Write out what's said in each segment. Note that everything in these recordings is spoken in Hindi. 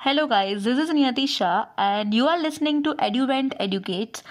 Hello guys this is Niyati Shah and you are listening to advent educates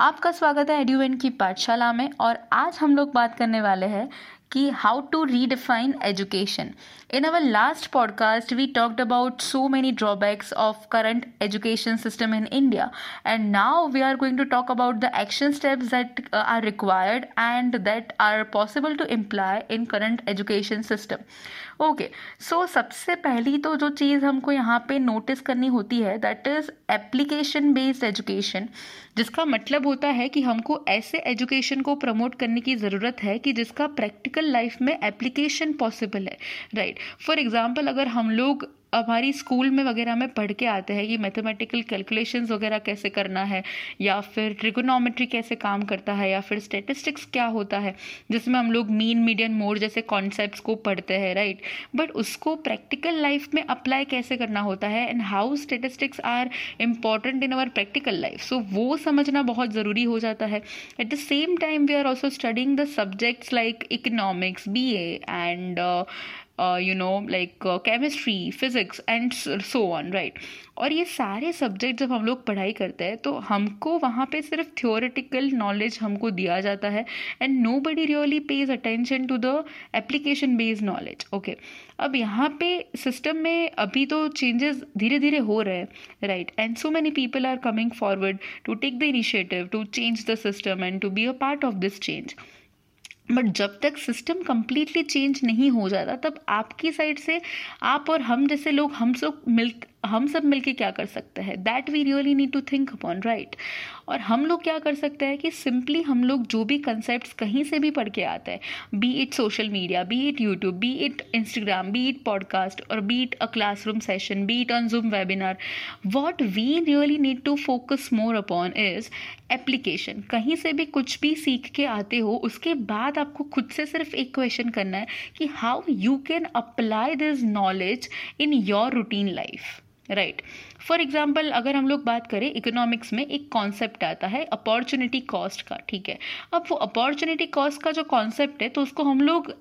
आपका स्वागत है एड्यूवेंट की पाठशाला में, और आज हम लोग बात करने वाले हैं कि how to redefine education in our last podcast we talked about so many drawbacks of current education system in India and now we are going to talk about the action steps that are required and that are possible to employ in current education system okay so सबसे पहली तो जो चीज़ हमको यहाँ पे नोटिस करनी होती है that is application based education जिसका मतलब होता है कि हमको ऐसे एजुकेशन को प्रमोट करने की ज़रूरत है कि जिसका प्रैक्टिकल लाइफ में एप्लीकेशन पॉसिबल है राइट फॉर एग्ज़ाम्पल अगर हम लोग हमारी स्कूल में वगैरह में पढ़ के आते हैं कि मैथमेटिकल कैलकुलेशंस वगैरह कैसे करना है, या फिर ट्रिगोनोमेट्री कैसे काम करता है, या फिर स्टेटिस्टिक्स क्या होता है, जिसमें हम लोग मीन मीडियन मोड जैसे कॉन्सेप्ट्स को पढ़ते हैं राइट बट उसको प्रैक्टिकल लाइफ में अप्लाई कैसे करना होता है and how statistics are important in our practical life so वो समझना बहुत ज़रूरी हो जाता है। At the same time we are also studying the subjects like economics B and you know like chemistry physics and so on right और ये सारे सब्जेक्ट जब हम लोग पढ़ाई करते हैं तो हमको वहाँ पे सिर्फ़ थियोरेटिकल नॉलेज हमको दिया जाता है and nobody really pays attention to the application based knowledge okay अब यहाँ पे सिस्टम में अभी तो चेंजेस धीरे धीरे हो रहे हैं right and so many people are coming forward to take the initiative to change the system and to be a part of this change but जब तक सिस्टम कम्प्लीटली चेंज नहीं हो जाता, तब आपकी साइड से आप और हम जैसे लोग, हम सब मिल हम सब मिलके क्या कर सकते हैं? That we really need to think upon right और हम लोग क्या कर सकते हैं कि सिंपली हम लोग जो भी कंसेप्ट कहीं से भी पढ़ के आते हैं be it social media be it YouTube be it Instagram be it podcast और be it a classroom session be it on Zoom webinar what we really need to focus more upon is application कहीं से भी कुछ भी सीख के आते हो, उसके बाद आपको खुद से सिर्फ़ एक क्वेश्चन करना है कि how you can apply this knowledge in your routine life right for example अगर हम लोग बात करें इकोनॉमिक्स में, एक कॉन्सेप्ट आता है अपॉर्चुनिटी कॉस्ट का, ठीक है? अब वो अपॉर्चुनिटी कॉस्ट का जो कॉन्सेप्ट है तो उसको हम लोग,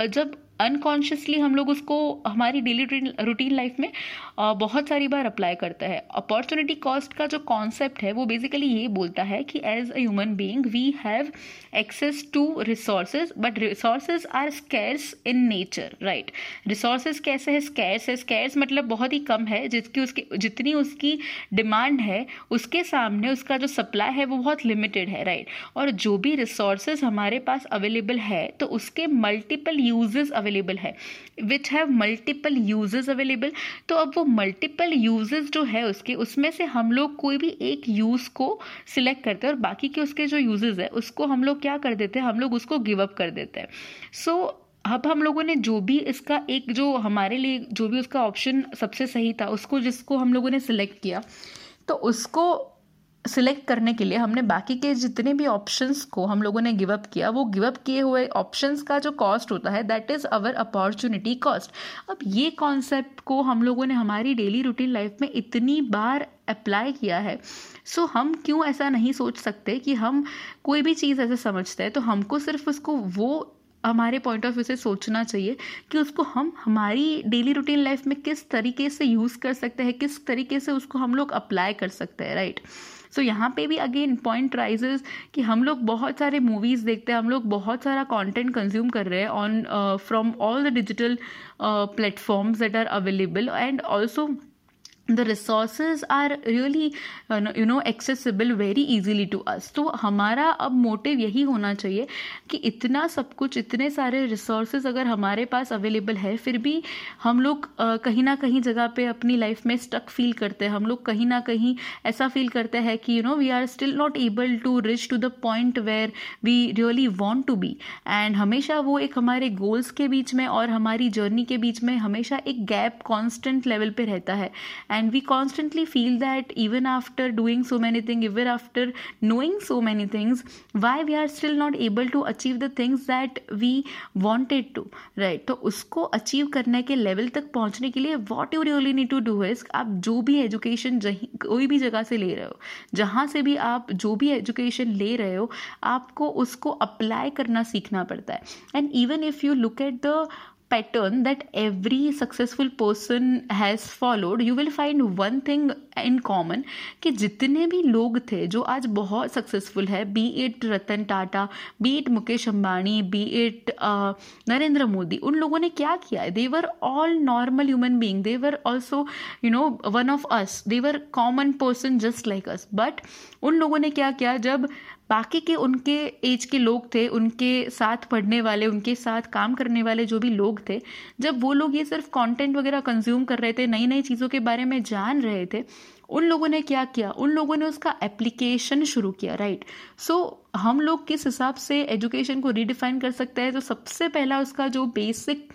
जब अनकॉन्शियसली हम लोग उसको, हमारी डेली रूटीन लाइफ में बहुत सारी बार अप्लाई करता है। अपॉर्चुनिटी कॉस्ट का जो कॉन्सेप्ट है, वो बेसिकली ये बोलता है कि as a human being we have access to resources but resources are scarce in nature right resources कैसे है? स्कैर्स है। स्कैर्स मतलब बहुत ही कम है, जिसकी उसकी, जितनी उसकी डिमांड है, उसके सामने उसका जो सप्लाई है, वो बहुत लिमिटेड है राइट right? और जो भी रिसोर्सेज हमारे पास अवेलेबल है तो उसके मल्टीपल यूजेस अवेलेबल है which have multiple uses available तो अब वो मल्टीपल यूजेस जो है उसके उसमें से हम लोग कोई भी एक यूज़ को सिलेक्ट करते हैं और बाकी के उसके जो यूजेस है उसको हम लोग क्या कर देते हैं हम लोग उसको गिव अप कर देते हैं। सो so, अब हम लोगों ने जो भी इसका एक जो हमारे लिए जो भी उसका ऑप्शन सबसे सही था उसको जिसको हम लोगों ने सिलेक्ट किया तो उसको सिलेक्ट करने के लिए हमने बाकी के जितने भी ऑप्शंस को हम लोगों ने गिव अप किया वो गिव अप किए हुए ऑप्शंस का जो कॉस्ट होता है that is our opportunity cost अब ये कॉन्सेप्ट को हम लोगों ने हमारी डेली रूटीन लाइफ में इतनी बार अप्लाई किया है सो so, हम क्यों ऐसा नहीं सोच सकते कि हम कोई भी चीज़ ऐसे समझते हैं तो हमको सिर्फ़ उसको वो हमारे पॉइंट ऑफ़ व्यू से सोचना चाहिए कि उसको हम हमारी डेली रूटीन लाइफ में किस तरीके से यूज़ कर सकते हैं किस तरीके से उसको हम लोग अप्लाई कर सकते हैं राइट सो so, यहाँ पे भी अगेन पॉइंट राइजेस कि हम लोग बहुत सारे मूवीज़ देखते हैं हम लोग बहुत सारा कंटेंट कंज्यूम कर रहे हैं on from all the digital platforms that are available and also the resources are really you know accessible very easily to us तो हमारा अब मोटिव यही होना चाहिए कि इतना सब कुछ इतने सारे रिसोर्सेज अगर हमारे पास अवेलेबल है फिर भी हम लोग uh, कहीं ना कहीं जगह पे अपनी लाइफ में स्टक फील करते हैं। हम लोग कहीं ना कहीं ऐसा फील करते हैं कि you know we are still not able to reach to the point where we really want to be and हमेशा वो एक हमारे गोल्स के बीच में और हमारी जर्नी के बीच में हमेशा एक गैप कॉन्स्टेंट लेवल पर रहता है। And we constantly feel that even after doing so many things even after knowing so many things why we are still not able to achieve the things that we wanted to right तो उसको अचीव करने के लेवल तक पहुँचने के लिए what you really need to do is आप जो भी एजुकेशन कोई भी जगह से ले रहे हो जहाँ से भी आप जो भी एजुकेशन ले रहे हो आपको उसको अप्लाई करना सीखना पड़ता है and even if you look at the pattern that every successful person has followed, you will find one thing in common, कि जितने भी लोग थे जो आज बहुत सक्सेसफुल है be it Ratan Tata be it Mukesh Ambani be it Narendra Modi, उन लोगों ने क्या किया? है they're all normal human being they're also you know one of us they're common person just like us but उन लोगों ने क्या किया? जब बाकी के उनके एज के लोग थे उनके साथ पढ़ने वाले उनके साथ काम करने वाले जो भी लोग थे जब वो लोग ये सिर्फ़ कंटेंट वगैरह कंज्यूम कर रहे थे नई नई चीज़ों के बारे में जान रहे थे उन लोगों ने क्या किया? उन लोगों ने उसका एप्लीकेशन शुरू किया राइट सो so, हम लोग किस हिसाब से एजुकेशन को रिडिफाइन कर सकते हैं? तो सबसे पहला उसका जो बेसिक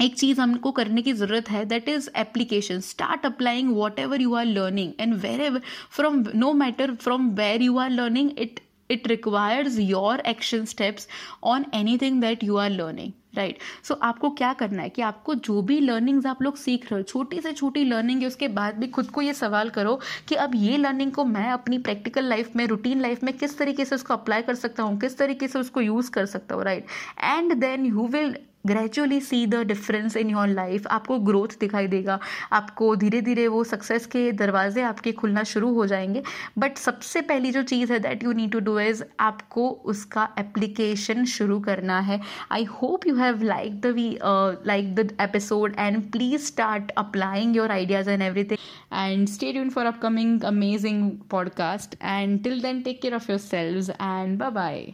एक चीज़ हमको करने की ज़रूरत है that is application start applying whatever you are learning and wherever from no matter from where you are learning it it requires your action steps on anything that you are learning right so आपको क्या करना है कि आपको जो भी लर्निंग्स आप लोग सीख रहे हो, छोटी से छोटी लर्निंग है, उसके बाद भी खुद को ये सवाल करो कि अब ये लर्निंग को मैं अपनी प्रैक्टिकल लाइफ में रूटीन लाइफ में किस तरीके से उसको अप्लाई कर सकता हूँ, किस तरीके से उसको यूज़ कर सकता हूँ right and then you will gradually see the difference in your life आपको ग्रोथ दिखाई देगा। आपको धीरे धीरे वो सक्सेस के दरवाजे आपके खुलना शुरू हो जाएँगे। बट सबसे पहली जो चीज़ है that you need to do is आपको उसका एप्लीकेशन शुरू करना है। I hope you have like the we like the episode and please start applying your ideas and everything and stay tune for upcoming amazing podcast and till then take care of your selves and bye bye